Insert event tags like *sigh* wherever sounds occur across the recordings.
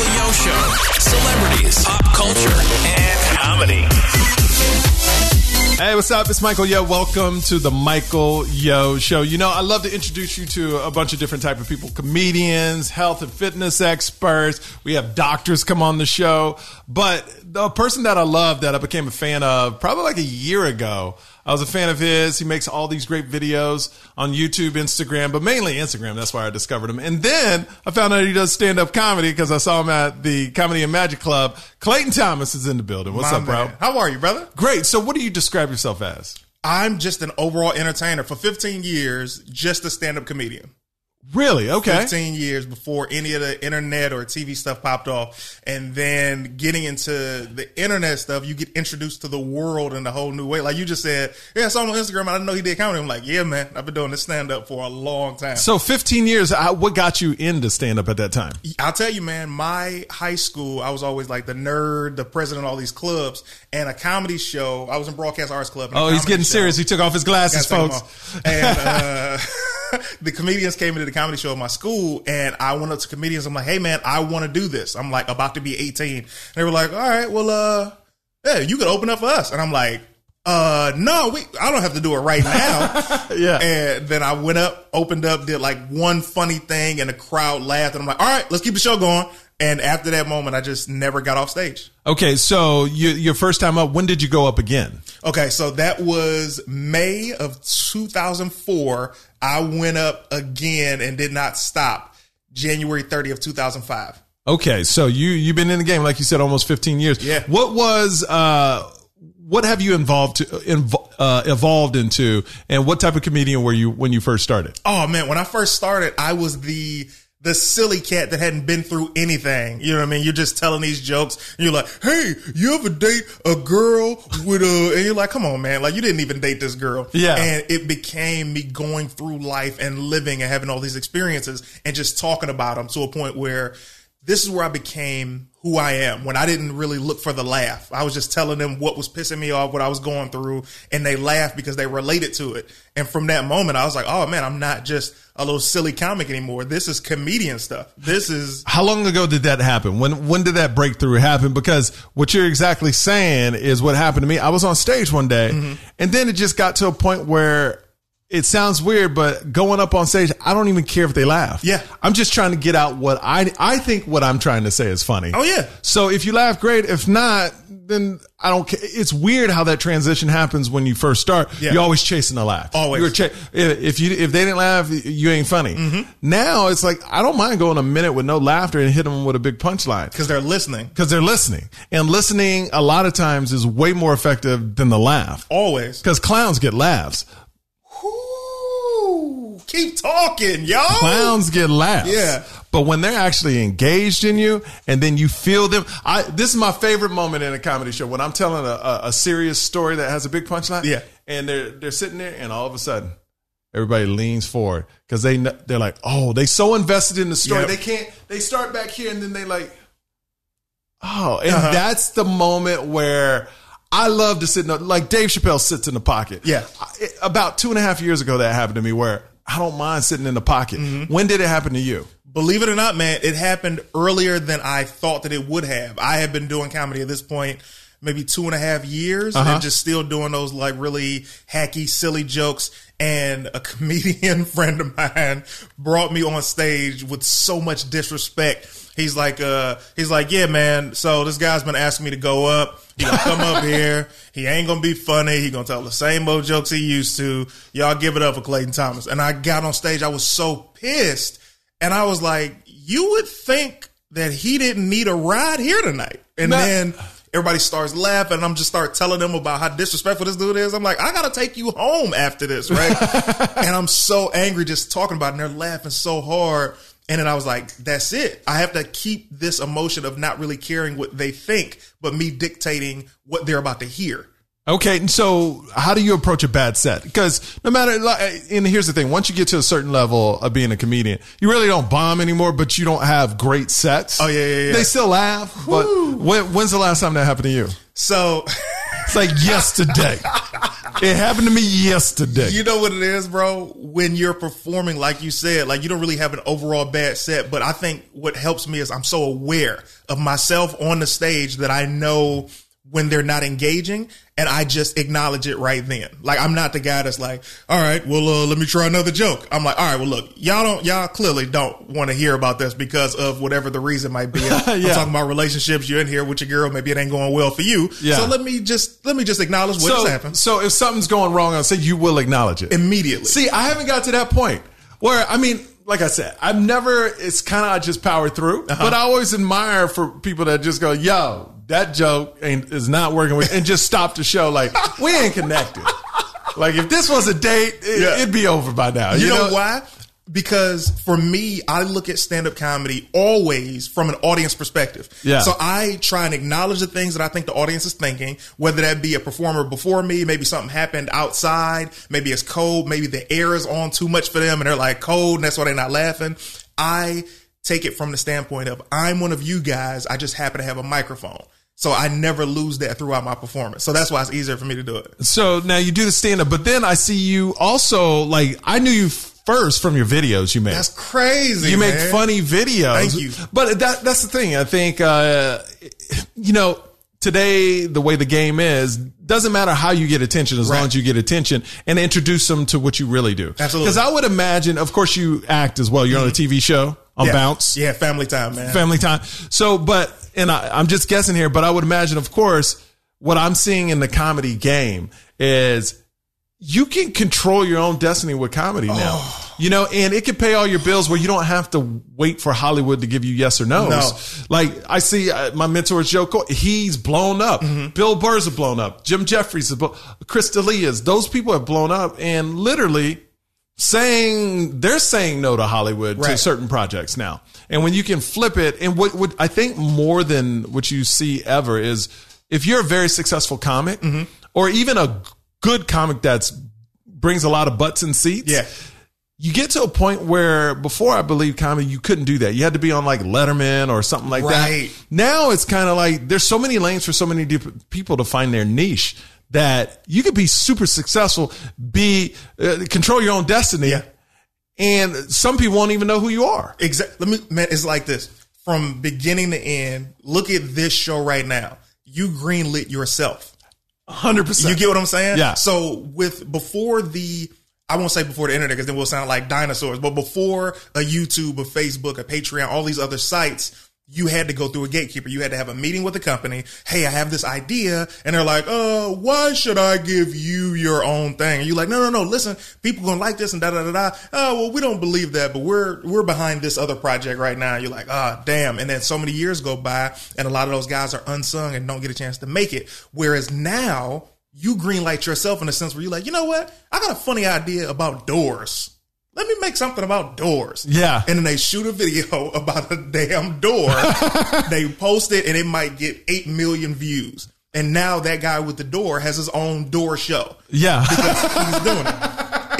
Yo Show. Celebrities, pop culture, and comedy. Hey, what's up? It's Michael Yo. Welcome to the Michael Yo Show. You know, I love to introduce you to a bunch of different type of people: comedians, health and fitness experts. We have doctors come on the show. But the person that I love, that I became a fan of, probably like a year ago. I was a fan of his. He makes all these great videos on YouTube, Instagram, but mainly Instagram. That's why I discovered him. And then I found out he does stand up comedy because I saw him at the Comedy and Magic Club. Clayton Thomas is in the building. What's My up, bro? How are you, brother? Great. So, what do you describe yourself as? I'm just an overall entertainer for 15 years, just a stand up comedian. Really? Okay. 15 years before any of the internet or TV stuff popped off. And then getting into the internet stuff, you get introduced to the world in a whole new way. Like you just said, yeah, I saw him on Instagram. I didn't know he did comedy. I'm like, yeah, man, I've been doing this stand up for a long time. So, 15 years. uh, What got you into stand up at that time? I'll tell you, man, my high school, I was always like the nerd, the president of all these clubs, and a comedy show. I was in Broadcast Arts Club. and Oh, he's getting show. serious. He took off his glasses, Gotta take 'em folks. And *laughs* uh, *laughs* the comedians came into the comedy show at my school, and I went up to comedians. I'm like, "Hey, man, I want to do this." I'm like about to be 18. And they were like, "All right, well, uh, yeah, you could open up for us." And I'm like, "Uh, no, we, I don't have to do it right now." *laughs* Yeah. And then I went up, opened up, did like one funny thing, and the crowd laughed. And I'm like, "All right, let's keep the show going." And after that moment, I just never got off stage. Okay, so you, your first time up, when did you go up again? Okay, so that was May of 2004. I went up again and did not stop. January 30th of 2005. Okay, so you you've been in the game like you said almost 15 years. Yeah. What was uh what have you involved to invo- uh, evolved into and what type of comedian were you when you first started? Oh man, when I first started, I was the the silly cat that hadn't been through anything. You know what I mean? You're just telling these jokes. And you're like, "Hey, you ever date a girl with a?" And you're like, "Come on, man! Like you didn't even date this girl." Yeah. And it became me going through life and living and having all these experiences and just talking about them to a point where this is where I became who I am when I didn't really look for the laugh. I was just telling them what was pissing me off, what I was going through, and they laughed because they related to it. And from that moment, I was like, oh man, I'm not just a little silly comic anymore. This is comedian stuff. This is How long ago did that happen? When when did that breakthrough happen? Because what you're exactly saying is what happened to me. I was on stage one day, Mm-hmm. and then it just got to a point where it sounds weird, but going up on stage, I don't even care if they laugh. Yeah. I'm just trying to get out what I I think what I'm trying to say is funny. Oh, yeah. So if you laugh, great. If not, then I don't care. It's weird how that transition happens when you first start. Yeah. You're always chasing the laugh. Always. You're if if you if they didn't laugh, you ain't funny. Mm-hmm. Now it's like I don't mind going a minute with no laughter and hit them with a big punchline because they're listening because they're listening, and listening a lot of times is way more effective than the laugh always. because clowns get laughs. Ooh, keep talking, y'all. Clowns get laughs. Yeah. But when they're actually engaged in you and then you feel them, I, this is my favorite moment in a comedy show when I'm telling a, a, a serious story that has a big punchline. Yeah. And they're, they're sitting there and all of a sudden everybody leans forward because they they're like, oh, they so invested in the story. Yep. They can't, they start back here and then they like, oh, and Uh-huh. that's the moment where I love to sit in, the, like Dave Chappelle sits in the pocket. Yeah. I- about two and a half years ago that happened to me where I don't mind sitting in the pocket. Mm-hmm. When did it happen to you? Believe it or not, man, it happened earlier than I thought that it would have. I have been doing comedy at this point maybe two and a half years Uh-huh. and just still doing those like really hacky, silly jokes. And a *laughs* comedian friend of mine brought me on stage with so much disrespect. He's like, uh, he's like, yeah, man. So this guy's been asking me to go up. He gonna come up *laughs* here. He ain't gonna be funny. He gonna tell the same old jokes he used to. Y'all give it up for Clayton Thomas. And I got on stage. I was so pissed. And I was like, you would think that he didn't need a ride here tonight. And then everybody starts laughing. And I'm just start telling them about how disrespectful this dude is. I'm like, I gotta take you home after this, right? *laughs* and I'm so angry just talking about it. And they're laughing so hard. And then I was like, that's it. I have to keep this emotion of not really caring what they think, but me dictating what they're about to hear. Okay, and so how do you approach a bad set? Because no matter, like, and here's the thing: once you get to a certain level of being a comedian, you really don't bomb anymore, but you don't have great sets. Oh, yeah, yeah, yeah. They still laugh, but when, when's the last time that happened to you? So It's like *laughs* yesterday. It happened to me yesterday. You know what it is, bro? When you're performing, like you said, like you don't really have an overall bad set, but I think what helps me is I'm so aware of myself on the stage that I know when they're not engaging and I just acknowledge it right then. Like I'm not the guy that's like, all right, well, uh, let me try another joke. I'm like, all right, well, look, y'all don't, y'all clearly don't want to hear about this because of whatever the reason might be. *laughs* I'm talking about relationships. You're in here with your girl. Maybe it ain't going well for you. Yeah. So let me just, let me just acknowledge what so, happened so if something's going wrong, I'll say you will acknowledge it. immediately. See, I haven't got to that point where I mean, like I said, I've never. It's kind of I just power through, Uh-huh. but I always admire for people that just go, "Yo, that joke ain't is not working with," and just stop the show. Like we ain't connected. like if this was a date, it, Yeah. it'd be over by now. You, know, why? Because for me, I look at stand up comedy always from an audience perspective. Yeah. So I try and acknowledge the things that I think the audience is thinking, whether that be a performer before me, maybe something happened outside, maybe it's cold, maybe the air is on too much for them and they're like cold and that's why they're not laughing. I take it from the standpoint of I'm one of you guys, I just happen to have a microphone. So I never lose that throughout my performance. So that's why it's easier for me to do it. So now you do the stand up, but then I see you also like I knew you first from your videos you make. That's crazy. you make man. funny videos. Thank you. But that that's the thing. I think uh, you know today the way the game is doesn't matter how you get attention as long as you get attention and introduce them to what you really do. Absolutely. Mm-hmm. Because I would imagine, of course, you act as well. You're on a TV show on yeah. Bounce. Yeah, family time, man. Family time. So, but, and I, I'm just guessing here, but I would imagine, of course, what I'm seeing in the comedy game is you can control your own destiny with comedy now. Oh. You know, and it can pay all your bills where you don't have to wait for Hollywood to give you yes or no's. No. Like I see uh, my mentor is Jo Koy. He's blown up. Mm-hmm. Bill Burr's have blown up. Jim Jeffries is blown Chris D'Elia's. Those people have blown up and literally saying they're saying no to Hollywood to certain projects now. And when you can flip it, and what what I think more than what you see ever is if you're a very successful comic Mm-hmm. or even a good comic that's brings a lot of butts and seats. Yeah. You get to a point where before I believe comedy, you couldn't do that. You had to be on like Letterman or something like Right. that. Now it's kind of like there's so many lanes for so many different people to find their niche that you could be super successful, be uh, control your own destiny, Yeah. and some people won't even know who you are. Exactly. Let me, man, it's like this from beginning to end. Look at this show right now. You greenlit yourself. Hundred You get what I'm saying? Yeah. So with before the, I won't say before the internet because then we'll sound like dinosaurs, but before a YouTube, a Facebook, a Patreon, all these other sites, you had to go through a gatekeeper. You had to have a meeting with the company. Hey, I have this idea. And they're like, uh, why should I give you your own thing? And you're like, no, no, no, listen, people gonna like this and da da da da. Oh, well, we don't believe that, but we're, we're behind this other project right now. You're like, ah, damn. And then so many years go by and a lot of those guys are unsung and don't get a chance to make it. Whereas now, you greenlight yourself in a sense where you're like, you know what? I got a funny idea about doors. Let me make something about doors. Yeah. And then they shoot a video *laughs* about a damn door. *laughs* they post it and it might get 8 million views. And now that guy with the door has his own door show. Yeah. He's doing *laughs* it.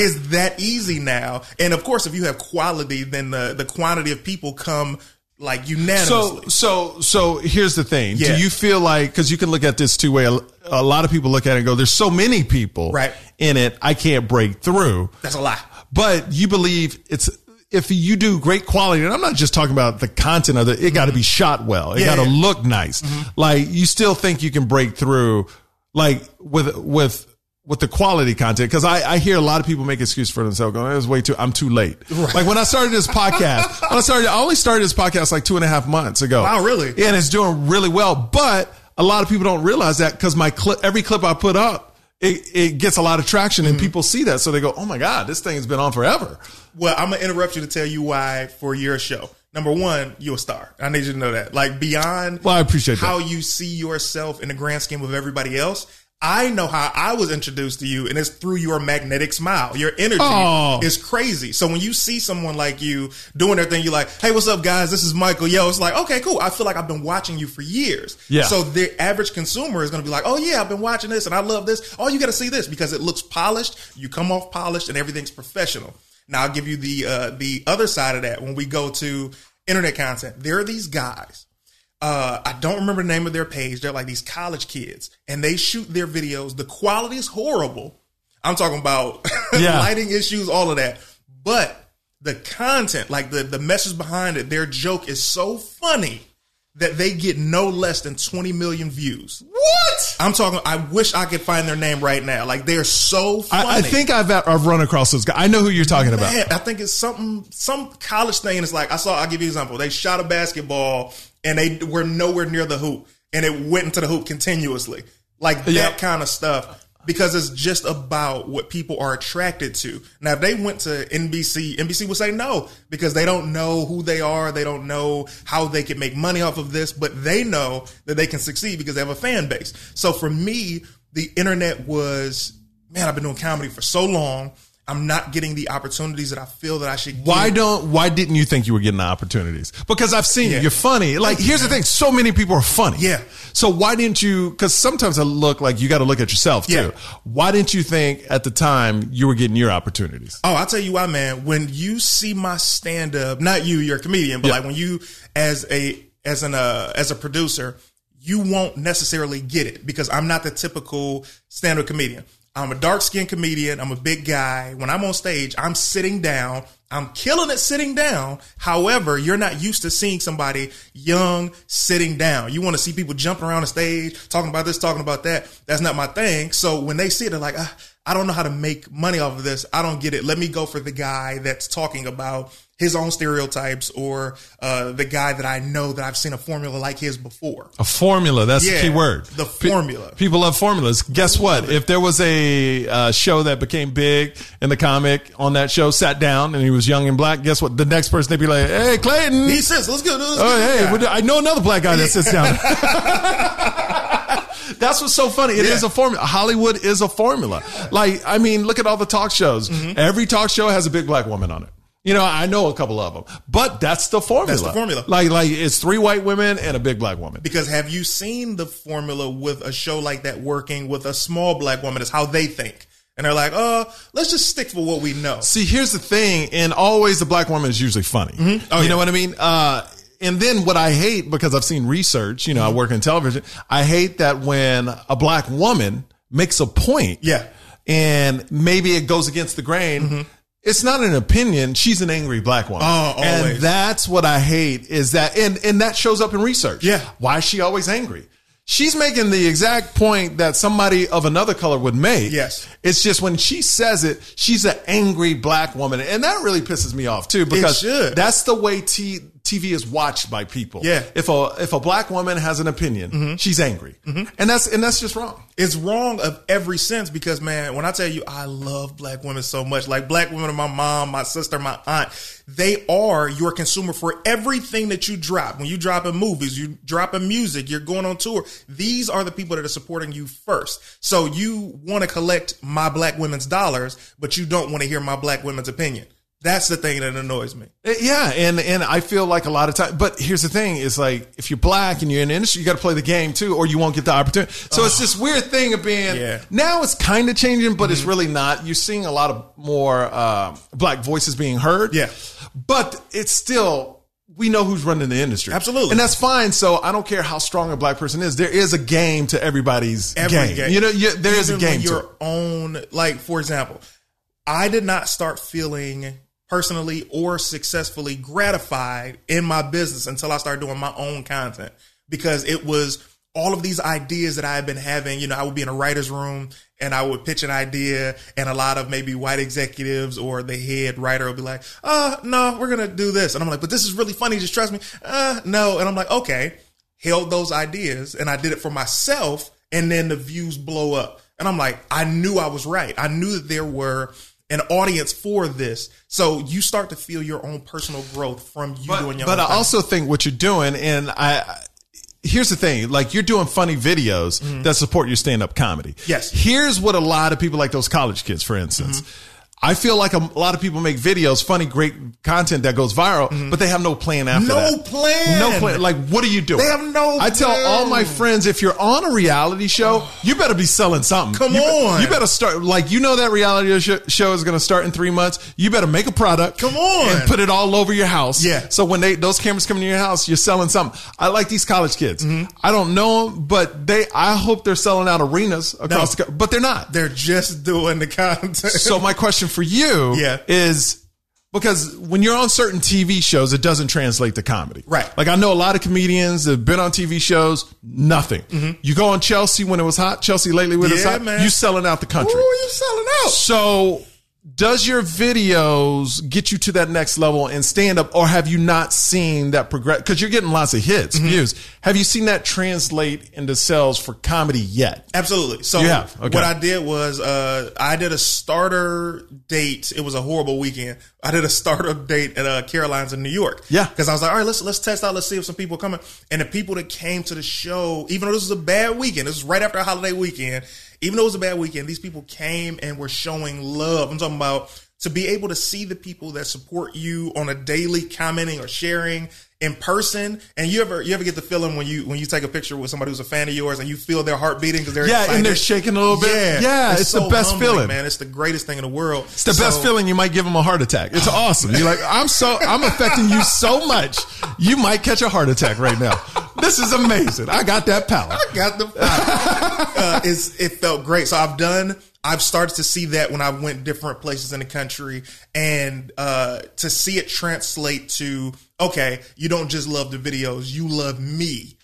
It's that easy now. And of course, if you have quality, then the, the quantity of people come like unanimously. so, so so here's the thing. Yeah. Do you feel like, cause you can look at this two way, a, a lot of people look at it and go, there's so many people Right. in it, I can't break through. That's a lie. But you believe it's, if you do great quality, and I'm not just talking about the content of it, it got to be shot well. It Yeah, got to yeah. Mm-hmm. look nice. Like you still think you can break through, like with, with, with the quality content, because I, I hear a lot of people make excuse for themselves going, it was way too, I'm too late. Like when I started this podcast, *laughs* when I started, I only started this podcast like two and a half months ago. Wow, really? Yeah, and it's doing really well. But a lot of people don't realize that because my clip, every clip I put up, it, it gets a lot of traction Mm-hmm. and people see that. So they go, oh my God, this thing has been on forever. Well, I'm gonna interrupt you to tell you why for your show. Number one, you're a star. I need you to know that. Like beyond Well, I appreciate that. how you see yourself in the grand scheme of everybody else. I know how I was introduced to you, and it's through your magnetic smile. Your energy Oh. is crazy. So when you see someone like you doing their thing, you're like, "Hey, what's up, guys? This is Michael." Yo, it's like, okay, cool. I feel like I've been watching you for years. Yeah. So the average consumer is going to be like, "Oh yeah, I've been watching this, and I love this." Oh, you got to see this because it looks polished. You come off polished, and everything's professional. Now I'll give you the uh, the other side of that when we go to internet content. There are these guys. Uh, I don't remember the name of their page. They're like these college kids, and they shoot their videos. The quality is horrible, I'm talking about *laughs* Yeah. lighting issues, all of that. But the content, like the the message behind it, their joke is so funny that they get no less than 20 million views. What? I'm talking. I wish I could find their name right now. Like they're so funny. I, I think I've I've run across those guys. I know who you're talking about. I think it's something, some college thing. It's like I saw. I'll give you an example. They shot a basketball and they were nowhere near the hoop, and it went into the hoop continuously, like that Yep. kind of stuff. Because it's just about what people are attracted to. Now, if they went to NBC, NBC would say no because they don't know who they are. They don't know how they can make money off of this, but they know that they can succeed because they have a fan base. So for me, the internet was, man, I've been doing comedy for so long. I'm not getting the opportunities that I feel that I should Why get. don't why didn't you think you were getting the opportunities? Because I've seen you. Yeah. You're funny. Like here's the thing, so many people are funny. Yeah. So why didn't you cuz sometimes I look like you got to look at yourself too. Yeah. Why didn't you think at the time you were getting your opportunities? Oh, I'll tell you why, man. When you see my stand up, not you, you're a comedian, but Yeah. like when you as a as an uh, as a producer, you won't necessarily get it because I'm not the typical stand up comedian. I'm a dark skinned comedian. I'm a big guy. When I'm on stage, I'm sitting down. I'm killing it sitting down. However, you're not used to seeing somebody young sitting down. You want to see people jumping around the stage, talking about this, talking about that. That's not my thing. So when they see it, they're like, ah, I don't know how to make money off of this. I don't get it. Let me go for the guy that's talking about his own stereotypes or uh, the guy that I know that I've seen a formula like his before. A formula, that's the key word. the Pe- formula. people love formulas. Guess what? If there was a uh, show that became big and the comic on that show sat down and he was young and black, guess what? The next person they'd be like, "Hey, Clayton, He says, let's go. Let's Oh, go. hey, I know another black guy that sits down. *laughs* *laughs* That's what's so funny. It is Yeah. a formula. Hollywood is a formula. Like, I mean, look at all the talk shows. Mm-hmm. Every talk show has a big black woman on it. You know, I know a couple of them, but that's the formula. That's the formula. Like, like it's three white women and a big black woman. Because have you seen the formula with a show like that working with a small black woman? Is how they think. And they're like, oh, let's just stick for what we know. See, here's the thing, and always the black woman is usually funny. Oh, you yeah. know what I mean? Uh, and then what I hate because I've seen research, you know, Mm-hmm. I work in television. I hate that when a black woman makes a point, Yeah. and maybe it goes against the grain. It's not an opinion. She's an angry black woman. Mm-hmm. Oh, and that's what I hate is that, and, and that shows up in research. Yeah. Why is she always angry? She's making the exact point that somebody of another color would make. Yes. It's just when she says it, she's an angry black woman. And that really pisses me off too, because that's the way T- TV is watched by people. Yeah. Mm-hmm. If a, if a black woman has an opinion, she's angry. And that's, and that's just wrong. It's wrong of every sense because man, when I tell you I love black women so much, like black women, are my mom, my sister, my aunt, they are your consumer for everything that you drop. When you drop in movies, you drop in music, you're going on tour. These are the people that are supporting you first. So you want to collect my black women's dollars, but you don't want to hear my black women's opinion. That's the thing that annoys me. Uh, Yeah, and and I feel like a lot of time. But here's the thing: is like if you're black and you're in the industry, you got to play the game too, or you won't get the opportunity. So it's this weird thing of being. Yeah. Mm-hmm. Now it's kind of changing, but it's really not. You're seeing a lot of more uh, black voices being heard. Yeah. but it's still. We know who's running the industry. Absolutely. And that's fine. So I don't care how strong a black person is. There is a game to everybody's Every game. game. You know, you, there is a Even game to your it. own like for example i did not start feeling personally or successfully gratified in my business until i started doing my own content. Because it was all of these ideas that i had been having you know i would be in a writer's room and i would pitch an idea and a lot of maybe white executives or the head writer would be like uh no we're gonna do this. And i'm like but this is really funny just trust me. Uh no. And i'm like okay. Held those ideas and I did it for myself and then the views blow up. And I'm like, I knew I was right. I knew that there were an audience for this. So you start to feel your own personal growth from you doing your but I thing. also think what you're doing, and I, here's the thing: like you're doing funny videos that support your stand up comedy. Mm-hmm. Yes. Here's what a lot of people, like those college kids, for instance. Mm-hmm. I feel like a, lot of people make videos, funny, great content that goes viral, but they have no plan after No that. plan. No plan. Like, what are you doing? They have no I tell plan. all my friends, if you're on a reality show, you better be selling something. Come you be- on. you better start. Like, you know that reality sh- show is going to start in three months. You better make a product. Come on. and put it all over your house. Yeah. So when they those cameras come into your house, you're selling something. I like these college kids. Mm-hmm. I don't know them, but they. I hope they're selling out arenas across No. the. But they're not. They're just doing the content. So my question for you Yeah. is because when you're on certain TV shows, it doesn't translate to comedy. Right. Like I know a lot of comedians that have been on TV shows, nothing. You go on Chelsea when it was hot, Chelsea lately when it's Mm-hmm. Hot, man. you selling out the Ooh, country. you selling out? So does your videos get you to that next level and stand up or have you not seen that progress because you're getting lots of hits Mm-hmm. views have you seen that translate into sales for comedy yet Absolutely. So have? Okay. what I did was uh, I did a starter date. It was a horrible weekend. I did a starter date at uh, Caroline's in New York. Yeah. Because I was like, all right, let's let's test out. Let's see if some people are coming. And the people that came to the show, even though this was a bad weekend, this was right after a holiday weekend. Even though it was a bad weekend, these people came and were showing love. I'm talking about to be able to see the people that support you on a daily commenting or sharing in person and you ever you ever get the feeling when you when you take a picture with somebody who's a fan of yours and you feel their heart beating because they're Yeah, excited. and they're shaking a little bit. Yeah, yeah it's the best humbling, feeling. man it's the greatest thing in the world It's the best feeling. You might give them a heart attack. It's awesome. You're like, I'm so, I'm affecting you so much. You might catch a heart attack right now. This is amazing. I got that power. I got the *laughs* uh, it felt great. So I've done. I've started to see that when I went different places in the country, and uh, to see it translate to okay, you don't just love the videos, you love me,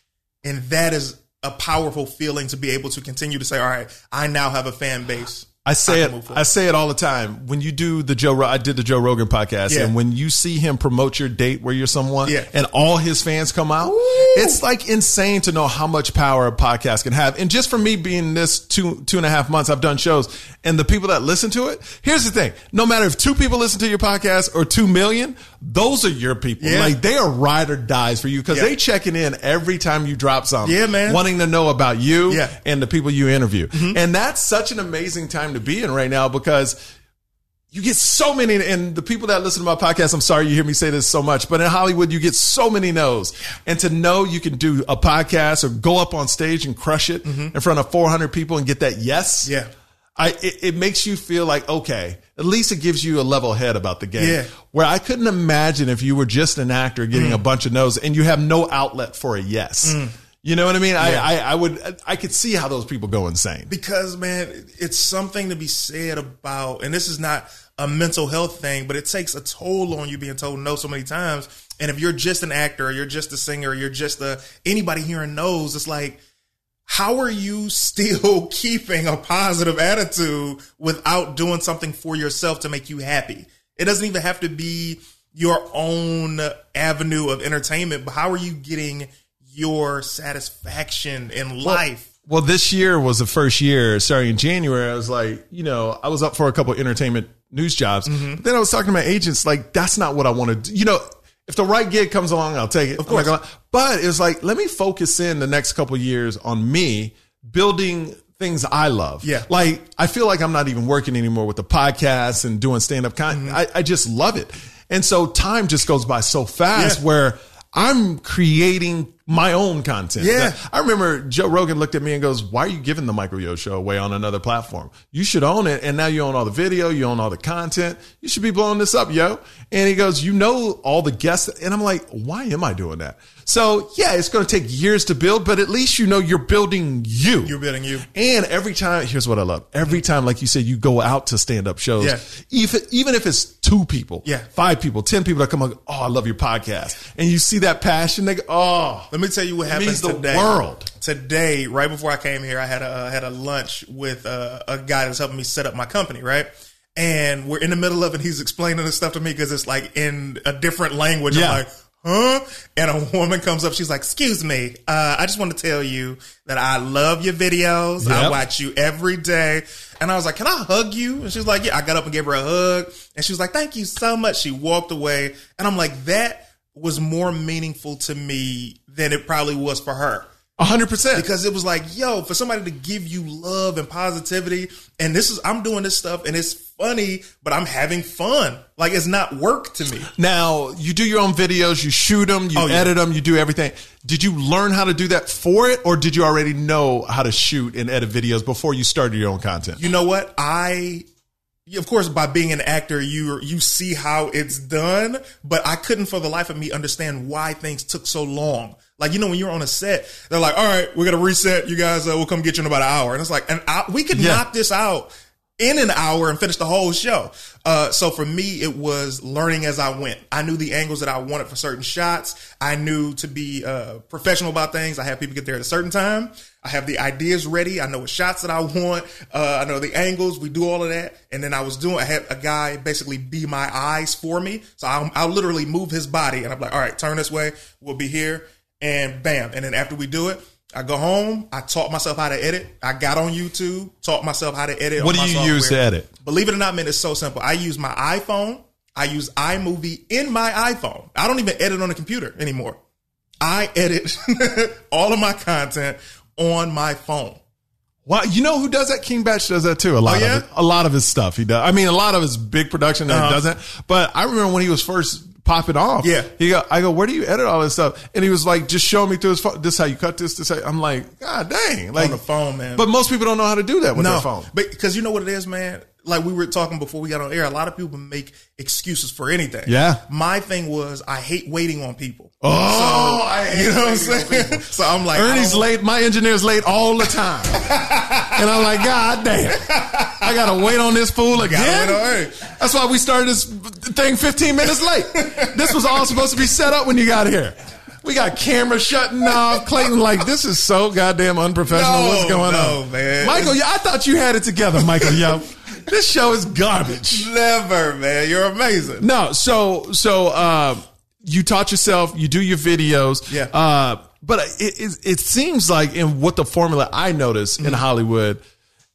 and that is a powerful feeling to be able to continue to say, all right, I now have a fan base. I say move it. I say it all the time. When you do the Joe, I did the Joe Rogan podcast, Yeah. and when you see him promote your date where you're someone, Yeah. and all his fans come out, it's like insane to know how much power a podcast can have. And just for me being this two two and a half months, I've done shows, and the people that listen to it. Here's the thing: no matter if two people listen to your podcast or two million, those are your people. Yeah. Like they are ride or dies for you because they checking in every time you drop something. Yeah, man. wanting to know about you. Mm-hmm. and the people you interview. And that's such an amazing time to be in right now because you get so many, and the people that listen to my podcast, I'm sorry you hear me say this so much, but in Hollywood, you get so many no's. And to know you can do a podcast or go up on stage and crush it in front of 400 people and get that yes. Mm-hmm. Yeah. I, it, it makes you feel like, okay, at least it gives you a level head about the game. Yeah. Where I couldn't imagine if you were just an actor getting Mm. a bunch of no's and you have no outlet for a yes. You know what I mean? I, I, I would, I could see how those people go insane. because man it's something to be said about and this is not a mental health thing but it takes a toll on you being told no so many times and if you're just an actor or you're just a singer or you're just a anybody hearing knows it's like how are you *laughs* still keeping a positive attitude without doing something for yourself to make you happy it doesn't even have to be your own avenue of entertainment but how are you getting your satisfaction in life Well, this year was the first year, starting in January. I was like, you know, I was up for a couple entertainment news jobs. Mm-hmm. But then I was talking to my agents, like, that's not what I want to do. You know, if the right gig comes along, I'll take it. Of course. but it was like, let me focus in the next couple years on me building things I love. Yeah. Like, I feel like I'm not even working anymore with the podcast and doing stand up content. Mm-hmm. I, I just love it. And so time just goes by so fast Yeah. where I'm creating my own content. Yeah. I remember Joe Rogan looked at me and goes, Why are you giving the Michael Yo show away on another platform? You should own it. And now you own all the video, you own all the content. You should be blowing this up, yo. And he goes, You know all the guests. And I'm like, Why am I doing that? So yeah, it's going to take years to build, but at least you know you're building you. You're building you. And every time, here's what I love. Every time, like you said, you go out to stand up shows, Yeah. even, even if it's two people, Yeah. five people, 10 people that come up, oh, I love your podcast. And you see that passion, they go, oh, Let me tell you what it happened means the today. world. Today, right before I came here, I had a uh, had a lunch with uh, a guy that's helping me set up my company, right? And we're in the middle of it. He's explaining this stuff to me because it's like in a different language. Yeah. I'm like, huh? And a woman comes up. She's like, "Excuse me, uh, I just want to tell you that I love your videos. I watch you every day." And I was like, "Can I hug you?" And she's like, "Yeah." I got up and gave her a hug, and she was like, "Thank you so much." She walked away, and I'm like, "That was more meaningful to me than it probably was for her." A hundred percent. because it was like, yo, for somebody to give you love and positivity, and this is I'm doing this stuff and it's funny, but I'm having fun. Like it's not work to me. Now you do your own videos, you shoot them, you Oh, yeah. edit them, you do everything. Did you learn how to do that for it, or did you already know how to shoot and edit videos before you started your own content? You know what? I of course by being an actor you you see how it's done, but I couldn't for the life of me understand why things took so long. Like you know when you're on a set, they're like, "All right, we're going to reset. You guys uh, we'll come get you in about an hour." And it's like, "And I, we could Yeah. knock this out in an hour and finish the whole show. Uh, so for me, it was learning as I went. I knew the angles that I wanted for certain shots. I knew to be uh, professional about things. I have people get there at a certain time. I have the ideas ready. I know what shots that I want. Uh, I know the angles. We do all of that. And then I was doing, I had a guy basically be my eyes for me. So I'll, I'll literally move his body and I'm like, all right, turn this way. We'll be here. And bam. And then after we do it, I go home. I taught myself how to edit. I got on YouTube, taught myself how to edit. What do you use to edit? Believe it or not, man, it's so simple. I use my iPhone. I use iMovie in my iPhone. I don't even edit on a computer anymore. I edit *laughs* all of my content on my phone. Wow, you know who does that? King Bach does that too. A lot Oh, yeah? of it, a lot of his stuff he does. I mean, a lot of his big production that Uh-huh. doesn't. But I remember when he was first popping off. Yeah. he go, I go, where do you edit all this stuff? And he was like, just show me through his phone. This is how you cut this. This how, I'm like, God dang, like On the phone, man. But most people don't know how to do that with their phone. But because you know what it is, man. Like we were talking before we got on air, a lot of people make excuses for anything. Yeah. My thing was I hate waiting on people. Oh, So, I hate you know what I'm saying? *laughs* So I'm like, Ernie's late. My engineer's late all the time. *laughs* and I'm like, God damn. I got to wait on this fool again. wait on Ernie. That's why we started this thing 15 minutes late. This was all supposed to be set up when you got here. We got cameras shutting off. Clayton, like, this is so goddamn unprofessional. No, What's going no, on? man. Michael, yeah, I thought you had it together, Michael, yo. This show is garbage. Never, man. You're amazing. No, so so uh, you taught yourself, you do your videos, Yeah. Uh, but it, it it seems like in what the formula I notice Mm-hmm. in Hollywood,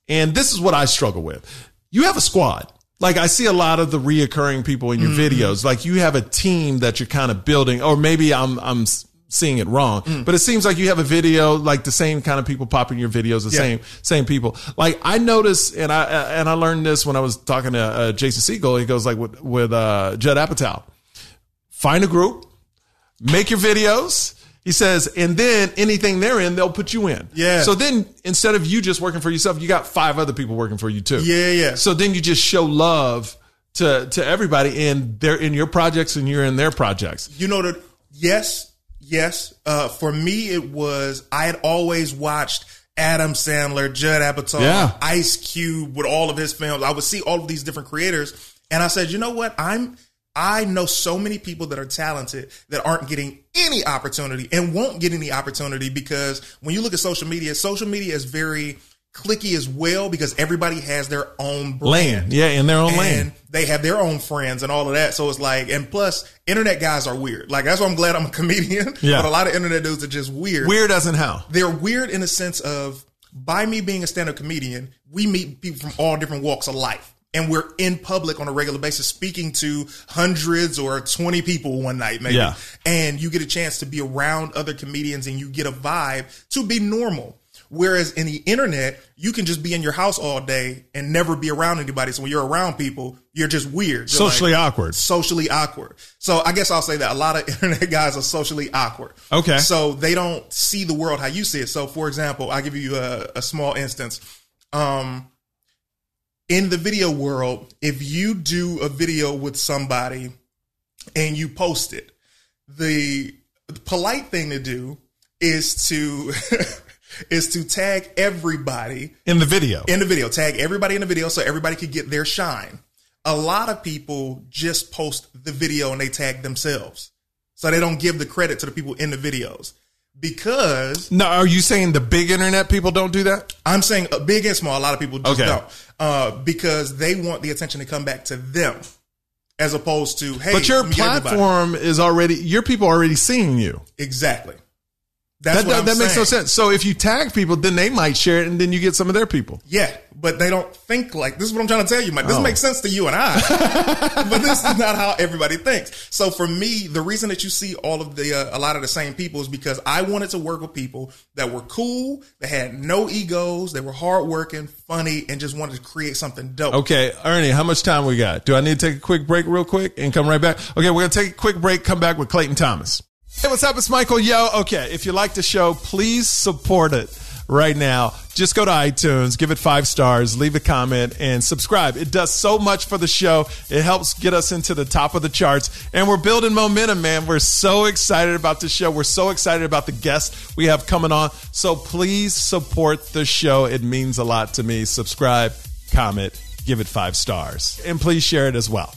and this is what I struggle with. You have a squad. Like I see a lot of the reoccurring people in your Mm-hmm. videos. Like you have a team that you're kind of building, or maybe I'm I'm seeing it wrong, Mm. but it seems like you have a video like the same kind of people popping your videos, the Yeah. same same people. Like I noticed, and I and I learned this when I was talking to uh, Jason Segel. He goes like with with uh, Judd Apatow. Find a group, make your videos. He says, and then anything they're in, they'll put you in. Yeah. So then instead of you just working for yourself, you got five other people working for you too. Yeah, yeah. So then you just show love to to everybody, and they're in your projects, and you're in their projects. You know that yes, yes. Uh, for me, it was I had always watched Adam Sandler, Judd Apatow, Yeah. Ice Cube with all of his films. I would see all of these different creators, and I said, you know what? I'm I know so many people that are talented that aren't getting any opportunity and won't get any opportunity because when you look at social media, social media is very clicky as well because everybody has their own brand Lane, yeah, in their own land. and lane. they have their own friends and all of that. So it's like, and plus, internet guys are weird. Like that's why I'm glad I'm a *laughs* comedian. Yeah. But a lot of internet dudes are just weird. Weird as in how? They're weird in the sense of by me being a stand-up comedian, we meet people from all different walks of life. And we're in public on a regular basis speaking to hundreds or 20 people one night, maybe. Yeah. And you get a chance to be around other comedians and you get a vibe to be normal. Whereas in the internet, you can just be in your house all day and never be around anybody. So when you're around people, you're just weird. You're Socially like- awkward. Socially awkward. So I guess I'll say that a lot of *laughs* internet guys are socially awkward. Okay. So they don't see the world how you see it. So for example, I'll give you a, a small instance. Um, in the video world, if you do a video with somebody and you post it, the polite thing to do is to *laughs* is to tag everybody In the video. in the video. Tag everybody in the video so everybody could get their shine. A lot of people just post the video and they tag themselves. So they don't give the credit to the people in the videos. Because no, are you saying the big internet people don't do that? I'm saying uh, big and small, a lot of people just Okay. don't. Uh, because they want the attention to come back to them as opposed to, hey, But your let me get everybody. platform is already your people are already seeing you. Exactly. That's that, that, that makes no sense. So if you tag people, then they might share it, and then you get some of their people. Yeah, but they don't think like this is what I'm trying to tell you, Mike. This Oh. makes sense to you and I, *laughs* but this is not how everybody thinks. So for me, the reason that you see all of the uh, a lot of the same people is because I wanted to work with people that were cool, that had no egos, they were hardworking, funny, and just wanted to create something dope. Okay, Ernie, how much time we got? Do I need to take a quick break real quick and come right back? Okay, we're gonna take a quick break, come back with Clayton Thomas. Hey, what's up? It's Michael Yo. Okay, if you like the show, please support it right now. Just go to iTunes, give it five stars, leave a comment, and subscribe. It does so much for the show. It helps get us into the top of the charts, and we're building momentum, man. We're so excited about the show. We're so excited about the guests we have coming on. So please support the show. It means a lot to me. Subscribe, comment, give it five stars, and please share it as well.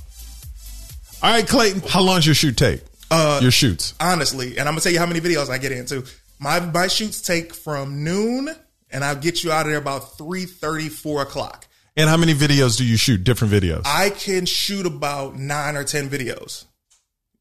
All right, Clayton, how long does your shoot take? Uh, your shoots. honestly, and I'm gonna tell you how many videos I get into. My my shoots take from noon, and I'll get you out of there about 3 4 o'clock. And how many videos do you shoot? Different videos. I can shoot about nine or ten videos.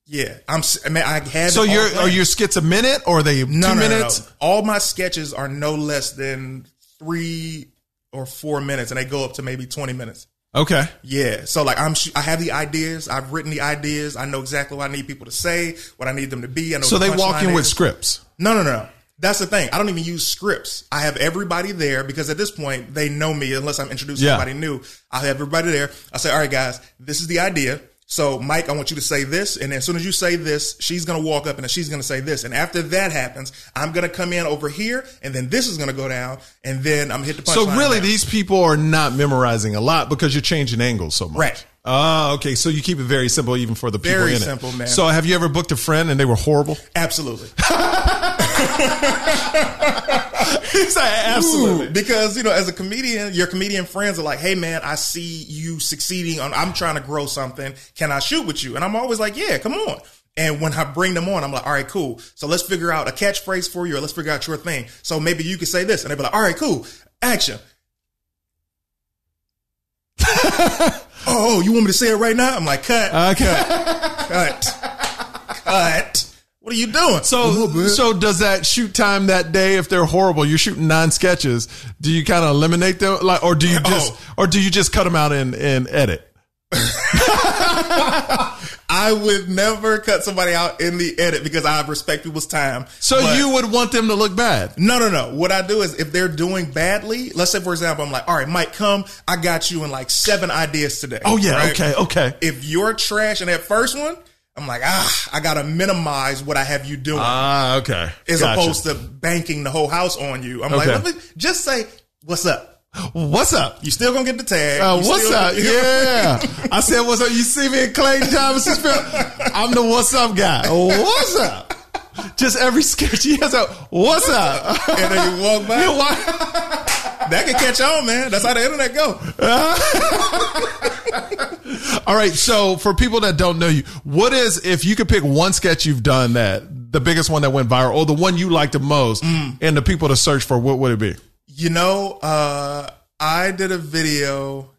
Yeah, I'm. I mean, I had. so it all you're planned. are your skits a minute or are they no, two no, no, no. minutes? All my sketches are no less than three or four minutes, and they go up to maybe twenty minutes. Okay. Yeah, so like I'm, sh- I have the ideas. I've written the ideas. I know exactly what I need people to say, what I need them to be. I know. So the they walk in with scripts. No, no, no, no. That's the thing. I don't even use scripts. I have everybody there because at this point they know me unless I'm introducing Yeah. somebody new. I have everybody there. I say, all right, guys, this is the idea. So Mike, I want you to say this, and as soon as you say this, she's gonna walk up and she's gonna say this, and after that happens, I'm gonna come in over here, and then this is gonna go down, and then I'm gonna hit the punchline. So really, down. these people are not memorizing a lot because you're changing angles so much. Right. Oh, okay. So you keep it very simple, even for the people Very in simple, it. man. So have you ever booked a friend and they were horrible? absolutely, *laughs* *laughs* He's like, absolutely. because you know, as a comedian, your comedian friends are like, "Hey, man, I see you succeeding on. I'm trying to grow something. Can I shoot with you?" And I'm always like, "Yeah, come on." And when I bring them on, I'm like, "All right, cool. So let's figure out a catchphrase for you, or let's figure out your thing. So maybe you could say this, and they'd be like, "All right, cool, action." *laughs* Oh, oh, you want me to say it right now? I'm like, cut, uh, Okay. *laughs* cut, cut. What are you doing? So, so does that shoot time that day? If they're horrible, you're shooting nine sketches. Do you kind of eliminate them, like, or do you oh. just, Oh. or do you just cut them out and, and edit? *laughs* I would never cut somebody out in the edit because I respect people's time. So But- you would want them to look bad. No, no, no. What I do is if they're doing badly, let's say for example, I'm like, all right, Mike, come. I got you in like seven ideas today. Oh yeah. right? Okay. Okay. If you're trash in that first one, I'm like, ah, I gotta minimize what I have you doing Ah. okay. as Gotcha. opposed to banking the whole house on you. I'm Okay. like, me just say, what's up? What's up? You still gonna get the tag. Uh, what's up? *laughs* Yeah. I said, what's up? You see me in Clayton Thomas's film? I'm the what's up guy. What's up? Just every sketch he has a what's up? And then you walk by. *laughs* You That can catch on, man. That's how the internet go. *laughs* All right. So for people that don't know you, what is, if you could pick one sketch you've done that, the biggest one that went viral or the one you liked the most Mm. and the people to search for, what would it be? You know, uh, I did a video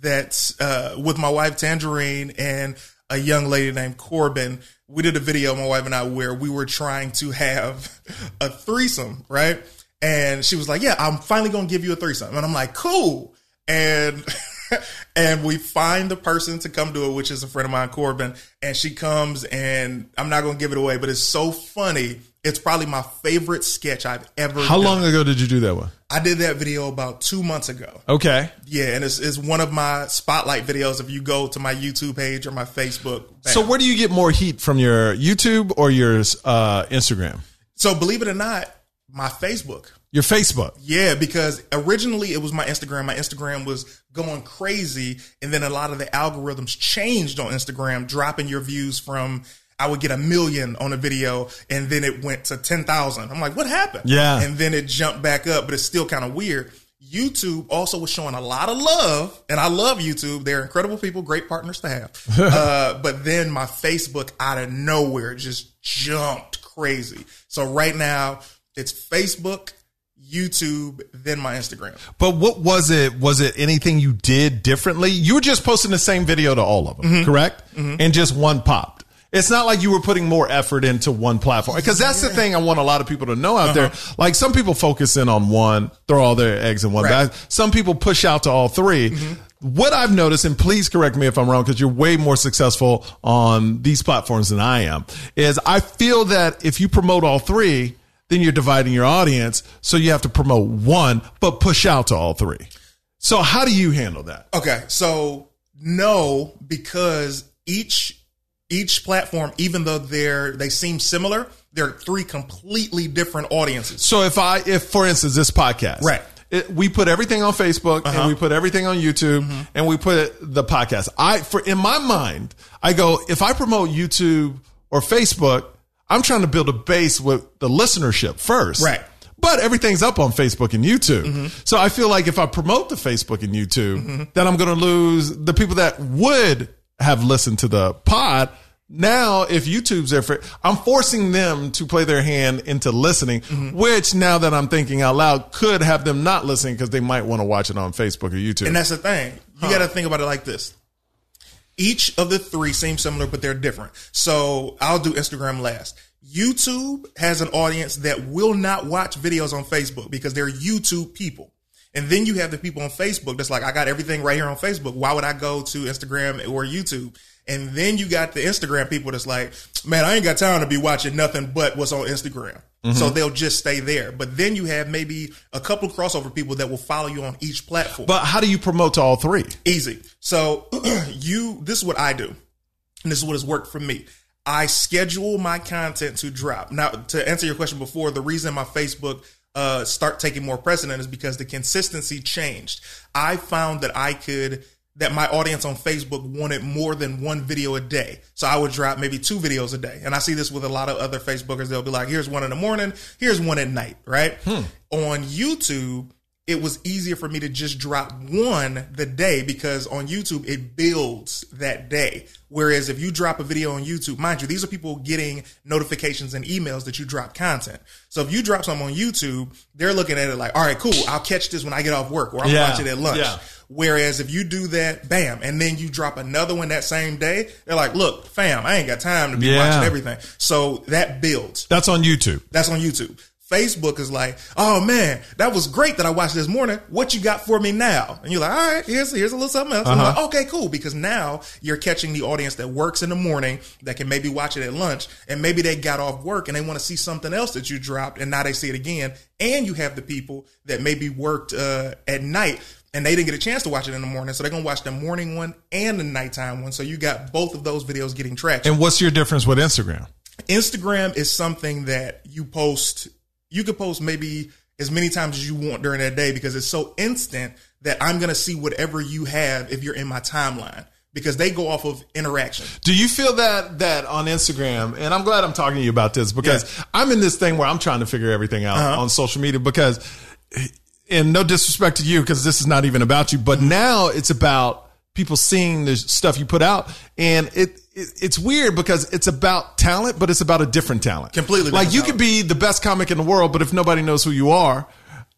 that's uh, with my wife Tangerine and a young lady named Corbin. We did a video, my wife and I, where we were trying to have a threesome, right? And she was like, "Yeah, I'm finally gonna give you a threesome," and I'm like, "Cool." And *laughs* and we find the person to come do it, which is a friend of mine, Corbin, and she comes, and I'm not gonna give it away, but it's so funny. It's probably my favorite sketch I've ever. How done. long ago did you do that one? I did that video about two months ago. Okay. Yeah, and it's, it's one of my spotlight videos. If you go to my YouTube page or my Facebook, bam. So where do you get more heat from your YouTube or your uh, Instagram? so believe it or not, my Facebook. Your Facebook. Yeah, because originally it was my Instagram. My Instagram was going crazy, and then a lot of the algorithms changed on Instagram, dropping your views from. I would get a million on a video, and then it went to ten thousand. I'm like, what happened? Yeah. and then it jumped back up, but it's still kind of weird. YouTube also was showing a lot of love, and I love YouTube. They're incredible people, great partners to have. *laughs* uh, but then my Facebook out of nowhere just jumped crazy. So right now it's Facebook, YouTube, then my Instagram. But what was it? Was it anything you did differently? You were just posting the same video to all of them, Mm-hmm. correct? Mm-hmm. And just one popped. It's not like you were putting more effort into one platform because that's the thing I want a lot of people to know out there. Uh-huh. Like some people focus in on one, throw all their eggs in one Right. basket. Some people push out to all 3 mm-hmm. What I've noticed, and please correct me if I'm wrong, because you're way more successful on these platforms than I am, is I feel that if you promote all three, then you're dividing your audience. So you have to promote one, but push out to all three. So how do you handle that? Okay, so no, because each each platform, even though they're they seem similar, they're three completely different audiences. So if I, if for instance, this podcast, Right. it, we put everything on Facebook and we uh-huh. put everything on YouTube mm-hmm. and we put the podcast. I, for in my mind, I go, if I promote YouTube or Facebook, I'm trying to build a base with the listenership first. Right. But everything's up on Facebook and YouTube. Mm-hmm. So I feel like if I promote the Facebook and YouTube, mm-hmm. then I'm going to lose the people that would have listened to the pod. Now, if YouTube's there for, I'm forcing them to play their hand into listening, mm-hmm. which now that I'm thinking out loud could have them not listening because they might want to watch it on Facebook or YouTube. And that's the thing. You got to think about it like this. Each of the three seem similar, but they're different. So I'll do Instagram last. YouTube has an audience that will not watch videos on Facebook because they're YouTube people. And then you have the people on Facebook that's like, I got everything right here on Facebook. Why would I go to Instagram or YouTube? And then you got the Instagram people that's like, man, I ain't got time to be watching nothing but what's on Instagram. So they'll just stay there. But then you have maybe a couple crossover people that will follow you on each platform. but how do you promote to all three? Easy. So *clears throat* you, this is what I do, and this is what has worked for me. I schedule my content to drop. Now, to answer your question before, the reason my Facebook uh, start taking more precedent is because the consistency changed. I found that I could that my audience on Facebook wanted more than one video a day. So I would drop maybe two videos a day. And I see this with a lot of other Facebookers. They'll be like, here's one in the morning, here's one at night, right? Hmm. On YouTube, it was easier for me to just drop one the day because on YouTube it builds that day. Whereas if you drop a video on YouTube, mind you, these are people getting notifications and emails that you drop content. So if you drop something on YouTube, they're looking at it like, all right, cool, I'll catch this when I get off work or I'm Yeah, watching it at lunch. yeah. Whereas if you do that, bam, and then you drop another one that same day, they're like, look, fam, I ain't got time to be Yeah. watching everything. So that builds. That's on YouTube. That's on YouTube. Facebook is like, oh man, that was great that I watched this morning. What you got for me now? And you're like, all right, here's here's a little something else. I'm like, okay, cool, because now you're catching the audience that works in the morning that can maybe watch it at lunch, and maybe they got off work and they want to see something else that you dropped, and now they see it again. And you have the people that maybe worked uh, at night and they didn't get a chance to watch it in the morning, so they're gonna watch the morning one and the nighttime one. So you got both of those videos getting traction. And what's your difference with Instagram? Instagram is something that you post, you could post maybe as many times as you want during that day because it's so instant that I'm going to see whatever you have if you're in my timeline because they go off of interaction. Do you feel that that on Instagram? And I'm glad I'm talking to you about this because I'm in this thing where I'm trying to figure everything out Uh-huh. on social media because, and no disrespect to you because this is not even about you, but now it's about people seeing the stuff you put out, and it, it it's weird because it's about talent, but it's about a different talent, Completely Like you talent. could be the best comic in the world, but if nobody knows who you are,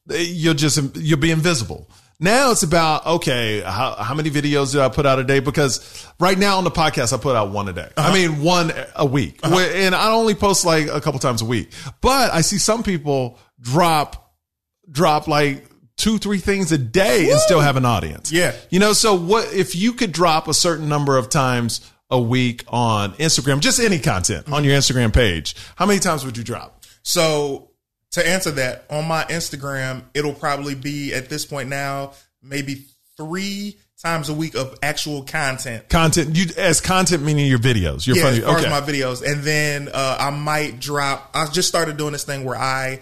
you'll just you'll be invisible. Now it's about okay, how, how many videos do I put out a day? Because right now on the podcast, I put out one a day. I uh-huh. mean, one a week, uh-huh. Where- and I only post like a couple times a week. But I see some people drop drop like two, three things a day and still have an audience. Yeah. you know. So what if you could drop a certain number of times a week on Instagram, just any content on your Instagram page? How many times would you drop? So to answer that, on my Instagram, it'll probably be at this point now maybe three times a week of actual content. Content you as content meaning your videos. Your yeah, funny. as far okay. as my videos, and then uh, I might drop. I just started doing this thing where I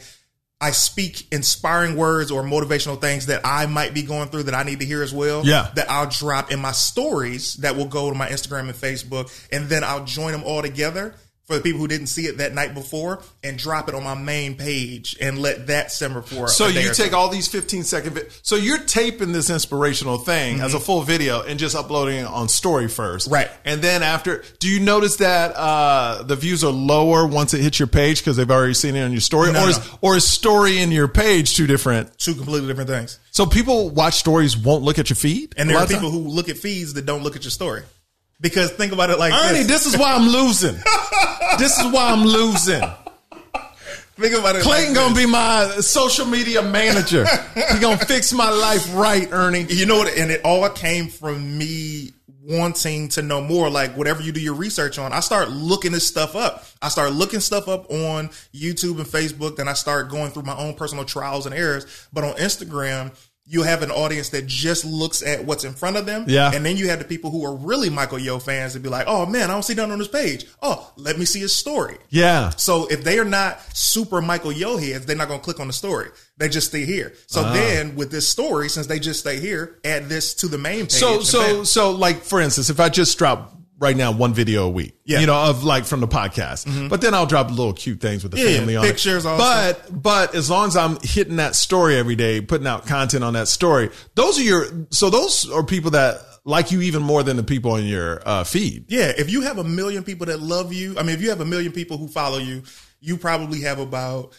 I speak inspiring words or motivational things that I might be going through that I need to hear as well. Yeah. that I'll drop in my stories that will go to my Instagram and Facebook, and then I'll join them all together. For the people who didn't see it that night before, and drop it on my main page and let that simmer for. So you take all these 15 second vi- so you're taping this inspirational thing as a full video and just uploading it on story first. Right. And then after do you notice that uh the views are lower once it hits your page because they've already seen it on your story No, or is no. or is story in your page two different two completely different things. so people watch stories won't look at your feed And there are people time? who look at feeds that don't look at your story. Because think about it like Ernie, this. this is why I'm losing. *laughs* this is why I'm losing. Think about it. Clayton like gonna be my social media manager. He gonna *laughs* fix my life right, Ernie. You know what? And it all came from me wanting to know more. Like whatever you do your research on, I start looking this stuff up. I start looking stuff up on YouTube and Facebook. Then I start going through my own personal trials and errors. But on Instagram, you have an audience that just looks at what's in front of them. Yeah. And then you have the people who are really Michael Yo fans that be like, oh man, I don't see nothing on this page. Oh, let me see his story. Yeah. So if they are not super Michael Yo heads, they're not going to click on the story. They just stay here. So Ah. then with this story, since they just stay here, add this to the main page. So so so like for instance, if I just drop right now one video a week, Yeah. Mm-hmm. you know, of like from the podcast, but then I'll drop little cute things with the Yeah, yeah. family on Pictures it. also. But but as long as I'm hitting that story every day, putting out content on that story, those are your so those are people that like you even more than the people on your uh, feed. yeah, if you have a million people that love you, I mean, if you have a million people who follow you, you probably have about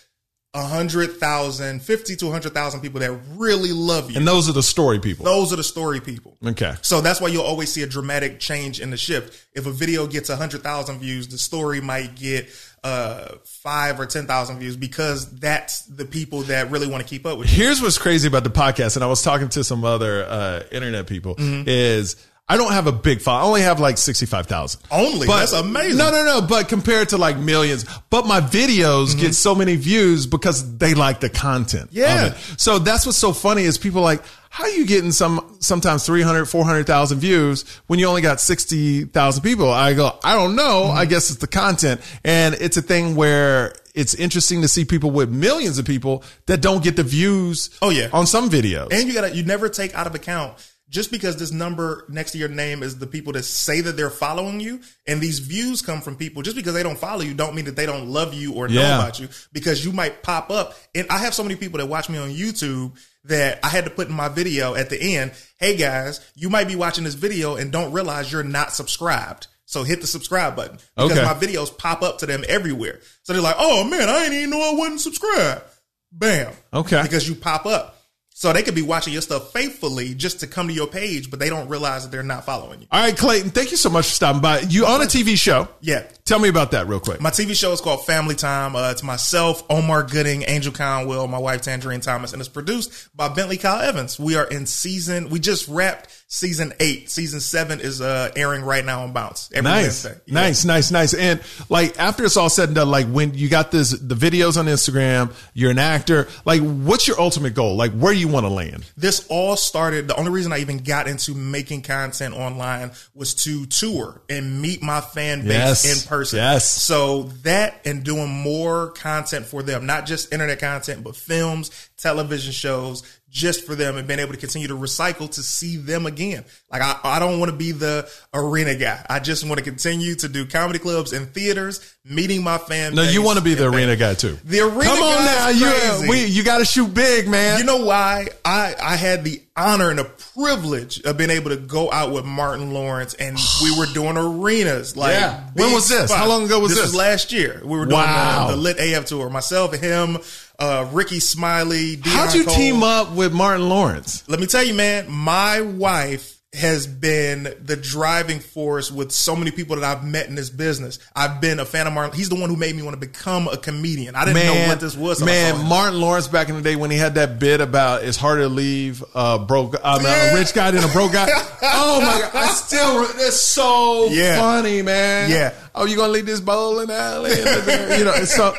a hundred thousand, fifty to a hundred thousand people that really love you. And those are the story people. Those are the story people. Okay. So that's why you'll always see a dramatic change in the shift. If a video gets 100,000 views, the story might get uh, five or 10,000 views because that's the people that really want to keep up with you. Here's what's crazy about the podcast, and I was talking to some other uh, internet people. Mm-hmm. Is I don't have a big follow. I only have like sixty five thousand. Only? That's amazing. No, no, no. But compared to like millions, but my videos get so many views because they like the content. Yeah. So that's what's so funny is people like, how are you getting some sometimes 300, 400,000 views when you only got 60,000 people? I go, I don't know. Mm-hmm. I guess it's the content. And it's a thing where it's interesting to see people with millions of people that don't get the views Oh, yeah. on some videos. And you gotta, you never take out of account just because this number next to your name is the people that say that they're following you and these views come from people just because they don't follow you don't mean that they don't love you or know about you because you might pop up and I have so many people that watch me on YouTube that I had to put in my video at the end, hey guys, you might be watching this video and don't realize you're not subscribed. So hit the subscribe button because Okay. my videos pop up to them everywhere. So they're like, "Oh man, I didn't even know I wasn't subscribed." Bam. Okay. Because you pop up. So they could be watching your stuff faithfully just to come to your page, but they don't realize that they're not following you. All right, Clayton, thank you so much for stopping by. You on a TV show. Yeah. Tell me about that real quick. My TV show is called Family Time. Uh, it's myself, Omar Gooding, Angel Conwell, my wife Tangerine Thomas, and it's produced by Bentley Kyle Evans. We are in season. We just wrapped season eight. Season seven is uh, airing right now on Bounce. Every Nice, Yeah. nice, nice, nice. And like after it's all said and done, like when you got this, the videos on Instagram, you're an actor. Like, what's your ultimate goal? Like, where you want to land? this all started the only reason i even got into making content online was to tour and meet my fan base Yes. in person Yes. so that and doing more content for them not just internet content but films television shows just for them and being able to continue to recycle to see them again like i, I don't want to be the arena guy i just want to continue to do comedy clubs and theaters meeting my fan No, you want to be the and arena guy too. The arena Come on now, you uh, crazy. we, you got to shoot big, man. You know why? I I had the honor and the privilege of being able to go out with Martin Lawrence, and we were *sighs* doing arenas. Like, Yeah. When was this? spots. How long ago was this? this? was last year. We were doing uh, Wow. the, the Lit AF tour. Myself, and him, uh, Rickey Smiley. Deon How'd you Cole. team up with Martin Lawrence? Let me tell you, man. My wife has been the driving force with so many people that I've met in this business. I've been a fan of Martin. He's the one who made me want to become a comedian. I didn't know what this was. man. Martin Lawrence back in the day when he had that bit about it's harder to leave uh, broke, uh, Yeah. a rich guy than a broke guy. *laughs* oh my god, I still it's so Yeah. funny, man. Yeah. Oh, you gonna leave this bowling alley? you know, it's so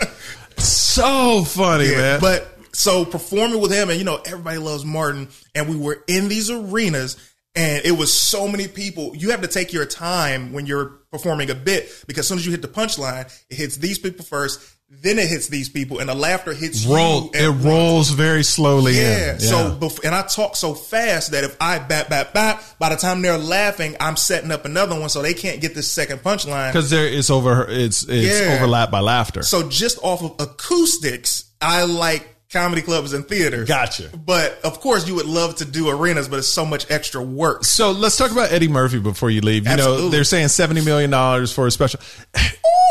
so funny, Yeah, man. But so performing with him, and you know, everybody loves Martin, and we were in these arenas, and it was so many people. You have to take your time when you're performing a bit because as soon as you hit the punchline, it hits these people first, then it hits these people, and the laughter hits roll you. it rolls very slowly. Yeah. in. So, bef- and I talk so fast that if I bat, bat, bat, by the time they're laughing, I'm setting up another one so they can't get this second punchline. because there it's over it's it's Yeah. overlapped by laughter. So just off of acoustics, I like comedy clubs and theaters. Gotcha. But of course, you would love to do arenas, but it's so much extra work. So let's talk about Eddie Murphy before you leave. You know, they're saying seventy million dollars for a special.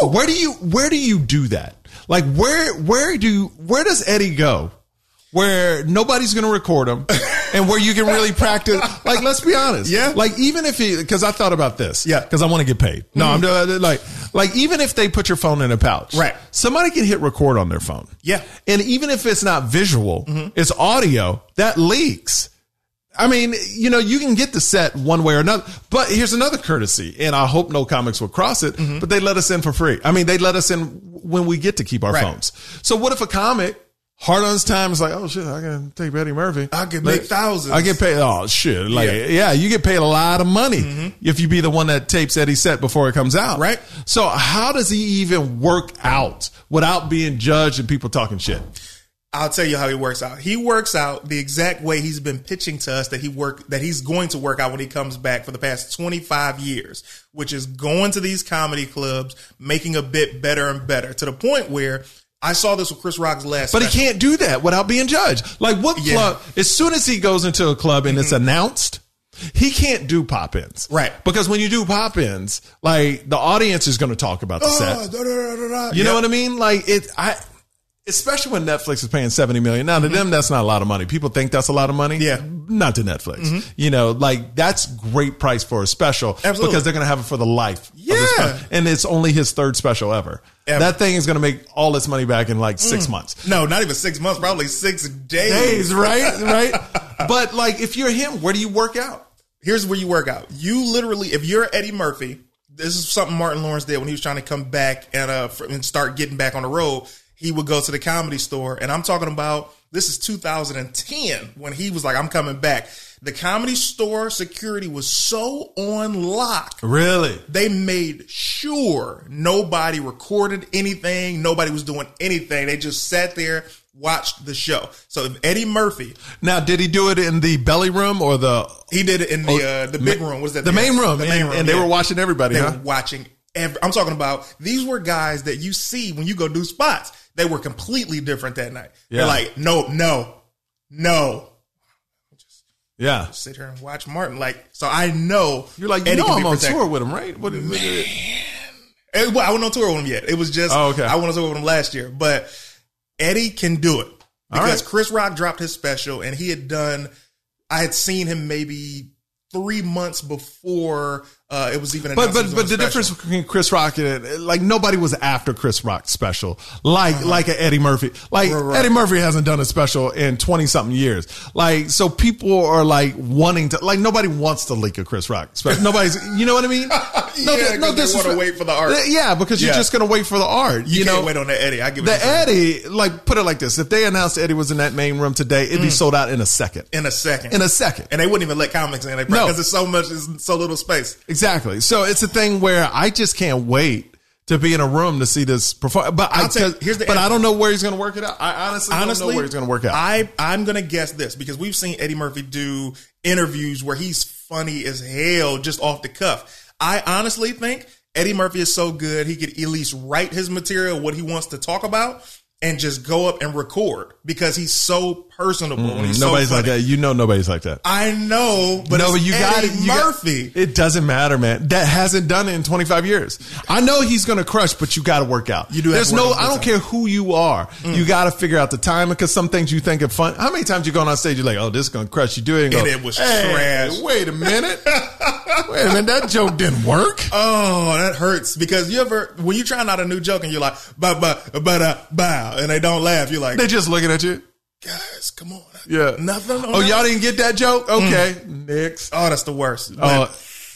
Where do you where do you do that? Like where where do where does Eddie go? Where nobody's going to record him, *laughs* and where you can really practice. Like, let's be honest. Yeah. Like, even if he, because I thought about this. Yeah. Mm-hmm. Because I want to get paid. No, I'm doing like, like even if they put your phone in a pouch, Right. Somebody can hit record on their phone. Yeah. Mm-hmm. And even if it's not visual, it's audio that leaks. I mean, you know, you can get the set one way or another, but here's another courtesy, and I hope no comics will cross it, Mm-hmm. but they let us in for free. I mean, they let us in when we get to keep our Right. phones. So what if a comic hard on his time is like, oh shit, I can take Eddie Murphy. I can Like, make thousands. I get paid. Oh shit. Like, Yeah. yeah. you get paid a lot of money if you be the one that tapes Eddie's set before it comes out. Right. So how does he even work out without being judged and people talking shit? I'll tell you how he works out. He works out the exact way he's been pitching to us that he work that he's going to work out when he comes back for the past 25 years, which is going to these comedy clubs, making a bit better and better to the point where I saw this with Chris Rock's last But he can't do that without being judged. Like what Yeah. club? As soon as he goes into a club and it's mm-hmm. announced, he can't do pop ins. Right. Because when you do pop ins, like the audience is going to talk about the Oh, set. da, da, da. You know what I mean? Like it, I, especially when Netflix is paying 70 million. Now to them, that's not a lot of money. People think that's a lot of money. Mm-hmm. Yeah. Mm-hmm. Not to Netflix. You know, like that's great price for a special Absolutely. because they're going to have it for the life. Yeah. And it's only his third special ever. Ever. That thing is going to make all its money back in like Mm. six months. No, not even six months, probably six days. Days, right? right. *laughs* But like, if you're him, where do you work out? Here's where you work out. You literally, if you're Eddie Murphy, this is something Martin Lawrence did when he was trying to come back and uh and start getting back on the road. He would go to the comedy store, and I'm talking about this is 2010 when he was like, "I'm coming back." The comedy store security was so on lock. Really? They made sure nobody recorded anything, nobody was doing anything. They just sat there, watched the show. So if Eddie Murphy, Now, did he do it in the belly room or the he did it in the uh, the big room. Was that Oh, the main room? The main and, room, and they yeah. were watching everybody, They huh? were watching. Every, I'm talking about these were guys that you see when you go do spots. They were completely different that night. Yeah. They're like, no, no, no. Yeah. Sit here and watch Martin. Like, so I know You're like, you Eddie know, can I'm be on protected. tour with him, right? What, what- Eh, well, I wasn't on tour with him yet. It was just Oh, okay. I went on tour with him last year, but Eddie can do it because right. Chris Rock dropped his special and he had done. I had seen him maybe three months before uh, it was even. But but but the special. difference between Chris Rock and it, like nobody was after Chris Rock's special like like a Eddie Murphy like Uh-huh. Right, right. Eddie Murphy hasn't done a special in twenty something years like so people are like wanting to like nobody wants to leak a Chris Rock special nobody's you know what I mean *laughs* Yeah, 'cause they disrespect- wanna wait for the art. yeah because you're Yeah. just gonna wait for the art You, you, can't know wait on the Eddie. I give the. Eddie like put it like this if they announced Eddie was in that main room today it'd be mm. sold out in a second in a second. in a second and they wouldn't even let comics in. They No. because it's so much, it's so little space. Exactly. So it's a thing where I just can't wait to be in a room to see this perform. But I, I'll tell you, 'cause- here's the but I don't know where he's going to work it out. I honestly, honestly, don't know where he's going to work out. I I'm gonna guess this because we've seen Eddie Murphy do interviews where he's funny as hell just off the cuff. I honestly think Eddie Murphy is so good he could at least write his material, what he wants to talk about, and just go up and record because he's so personable. and he's nobody's so like that. You know, nobody's like that. I know, but no, but you got Eddie it. You got- Murphy. it doesn't matter, man. That hasn't done it in 25 years. I know he's going to crush, but you got to work out. You do There's no, I don't time. care who you are. Mm. You got to figure out the timing because some things you think are fun. How many times you go on stage, you're like, oh, this is going to crush. You do it and, And it was "Hey, trash." Wait a minute. *laughs* wait a minute. That joke didn't work. Oh, that hurts because you ever when you trying out a new joke and you're like ba ba ba da and they don't laugh, you're like, They're just looking at you. guys, come on, Yeah. nothing. on Oh, that? y'all didn't get that joke? Mm. Okay. Next. Oh, that's the worst. Oh.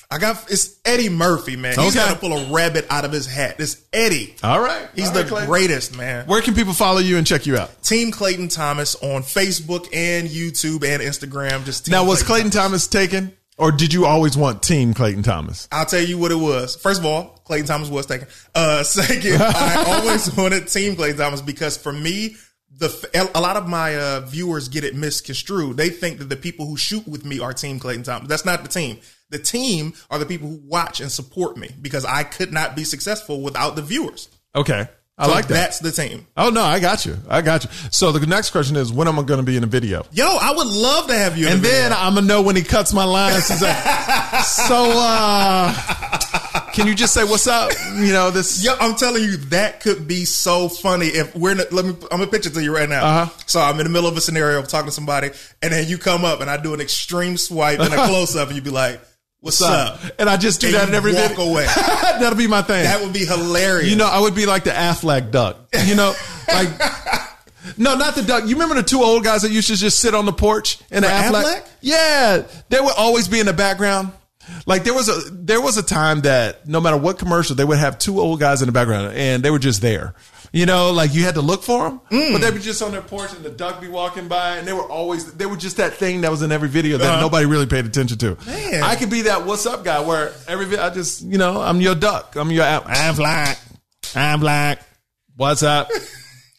I got it's Eddie Murphy, man. He's Okay. got to pull a rabbit out of his hat. It's Eddie. All right. He's All the Clay. greatest, man. Where can people follow you and check you out? Team Clayton Thomas on Facebook and YouTube and Instagram. Just Team Now, was Clayton Thomas taken or did you always want Team Clayton Thomas? I'll tell you what it was. First of all, Clayton Thomas was taken. Uh, *laughs* second, I *laughs* always wanted Team Clayton Thomas because for me, the a lot of my uh, viewers get it misconstrued. They think that the people who shoot with me are Team Clayton Thomas. That's not the team. The team are the people who watch and support me because I could not be successful without the viewers. Okay. I So like that. That's the team. Oh, no, I got you. I got you. So the next question is when am I going to be in a video? Yo, I would love to have you. In And the then I'm going to know when he cuts my lines. He's like, *laughs* so, uh, Can you just say what's up? You know this. Yo, I'm telling you, that could be so funny if we're. In, let me. I'm gonna pitch it to you right now. Uh-huh. So I'm in the middle of a scenario, I'm talking to somebody, and then you come up and I do an extreme swipe and a *laughs* close up, and you'd be like, "What's, up?" And I just do And that in every walk video. away. *laughs* That'll be my thing. That would be hilarious. You know, I would be like the Aflac duck. You know, *laughs* like no, not the duck. You remember the two old guys that used to just sit on the porch in the Aflac? Aflac? Yeah, they would always be in the background. Like there was a there was a time that no matter what commercial, they would have two old guys in the background, and they were just there. You know, like you had to look for them, Mm. but they'd be just on their porch, and the duck be walking by, and they were always they were just that thing that was in every video that Uh-huh. nobody really paid attention to. Man. I could be that what's up guy where every I just you know I'm your duck, I'm your. I'm black, I'm black. What's up?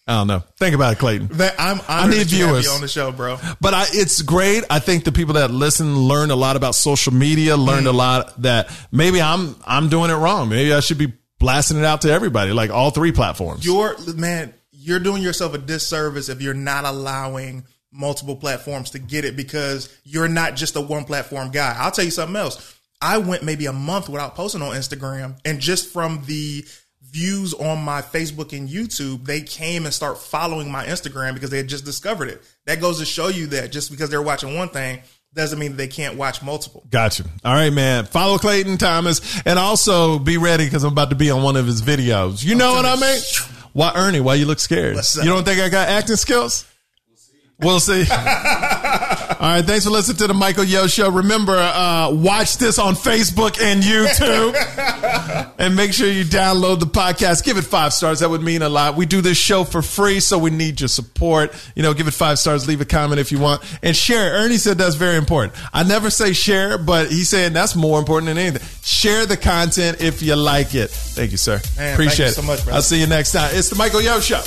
I don't know. Think about it, Clayton. that I'm. honored need that you have me viewers. on the show, bro. But I, it's great. I think the people that listen learn a lot about social media, learned Mm. a lot that maybe I'm I'm doing it wrong. Maybe I should be blasting it out to everybody, like all three platforms. You're man. You're doing yourself a disservice if you're not allowing multiple platforms to get it because you're not just a one platform guy. I'll tell you something else. I went maybe a month without posting on Instagram, and just from the views on my Facebook and YouTube, they came and start following my Instagram because they had just discovered it. That goes to show you that just because they're watching one thing doesn't mean they can't watch multiple. Gotcha. All right, man. Follow Clayton Thomas and also be ready because I'm about to be on one of his videos. You know what I mean? Why, Ernie? Why you look scared? You don't think I got acting skills? We'll see. *laughs* All right. Thanks for listening to the Michael Yo Show. Remember, uh, watch this on Facebook and YouTube. *laughs* and make sure you download the podcast. Give it five stars. That would mean a lot. We do this show for free, so we need your support. You know, give it five stars. Leave a comment if you want. And share. Ernie said that's very important. I never say share, but he's saying that's more important than anything. Share the content if you like it. Thank you, sir. Man, Appreciate thank you it. so much, brother. I'll see you next time. It's the Michael Yo Show.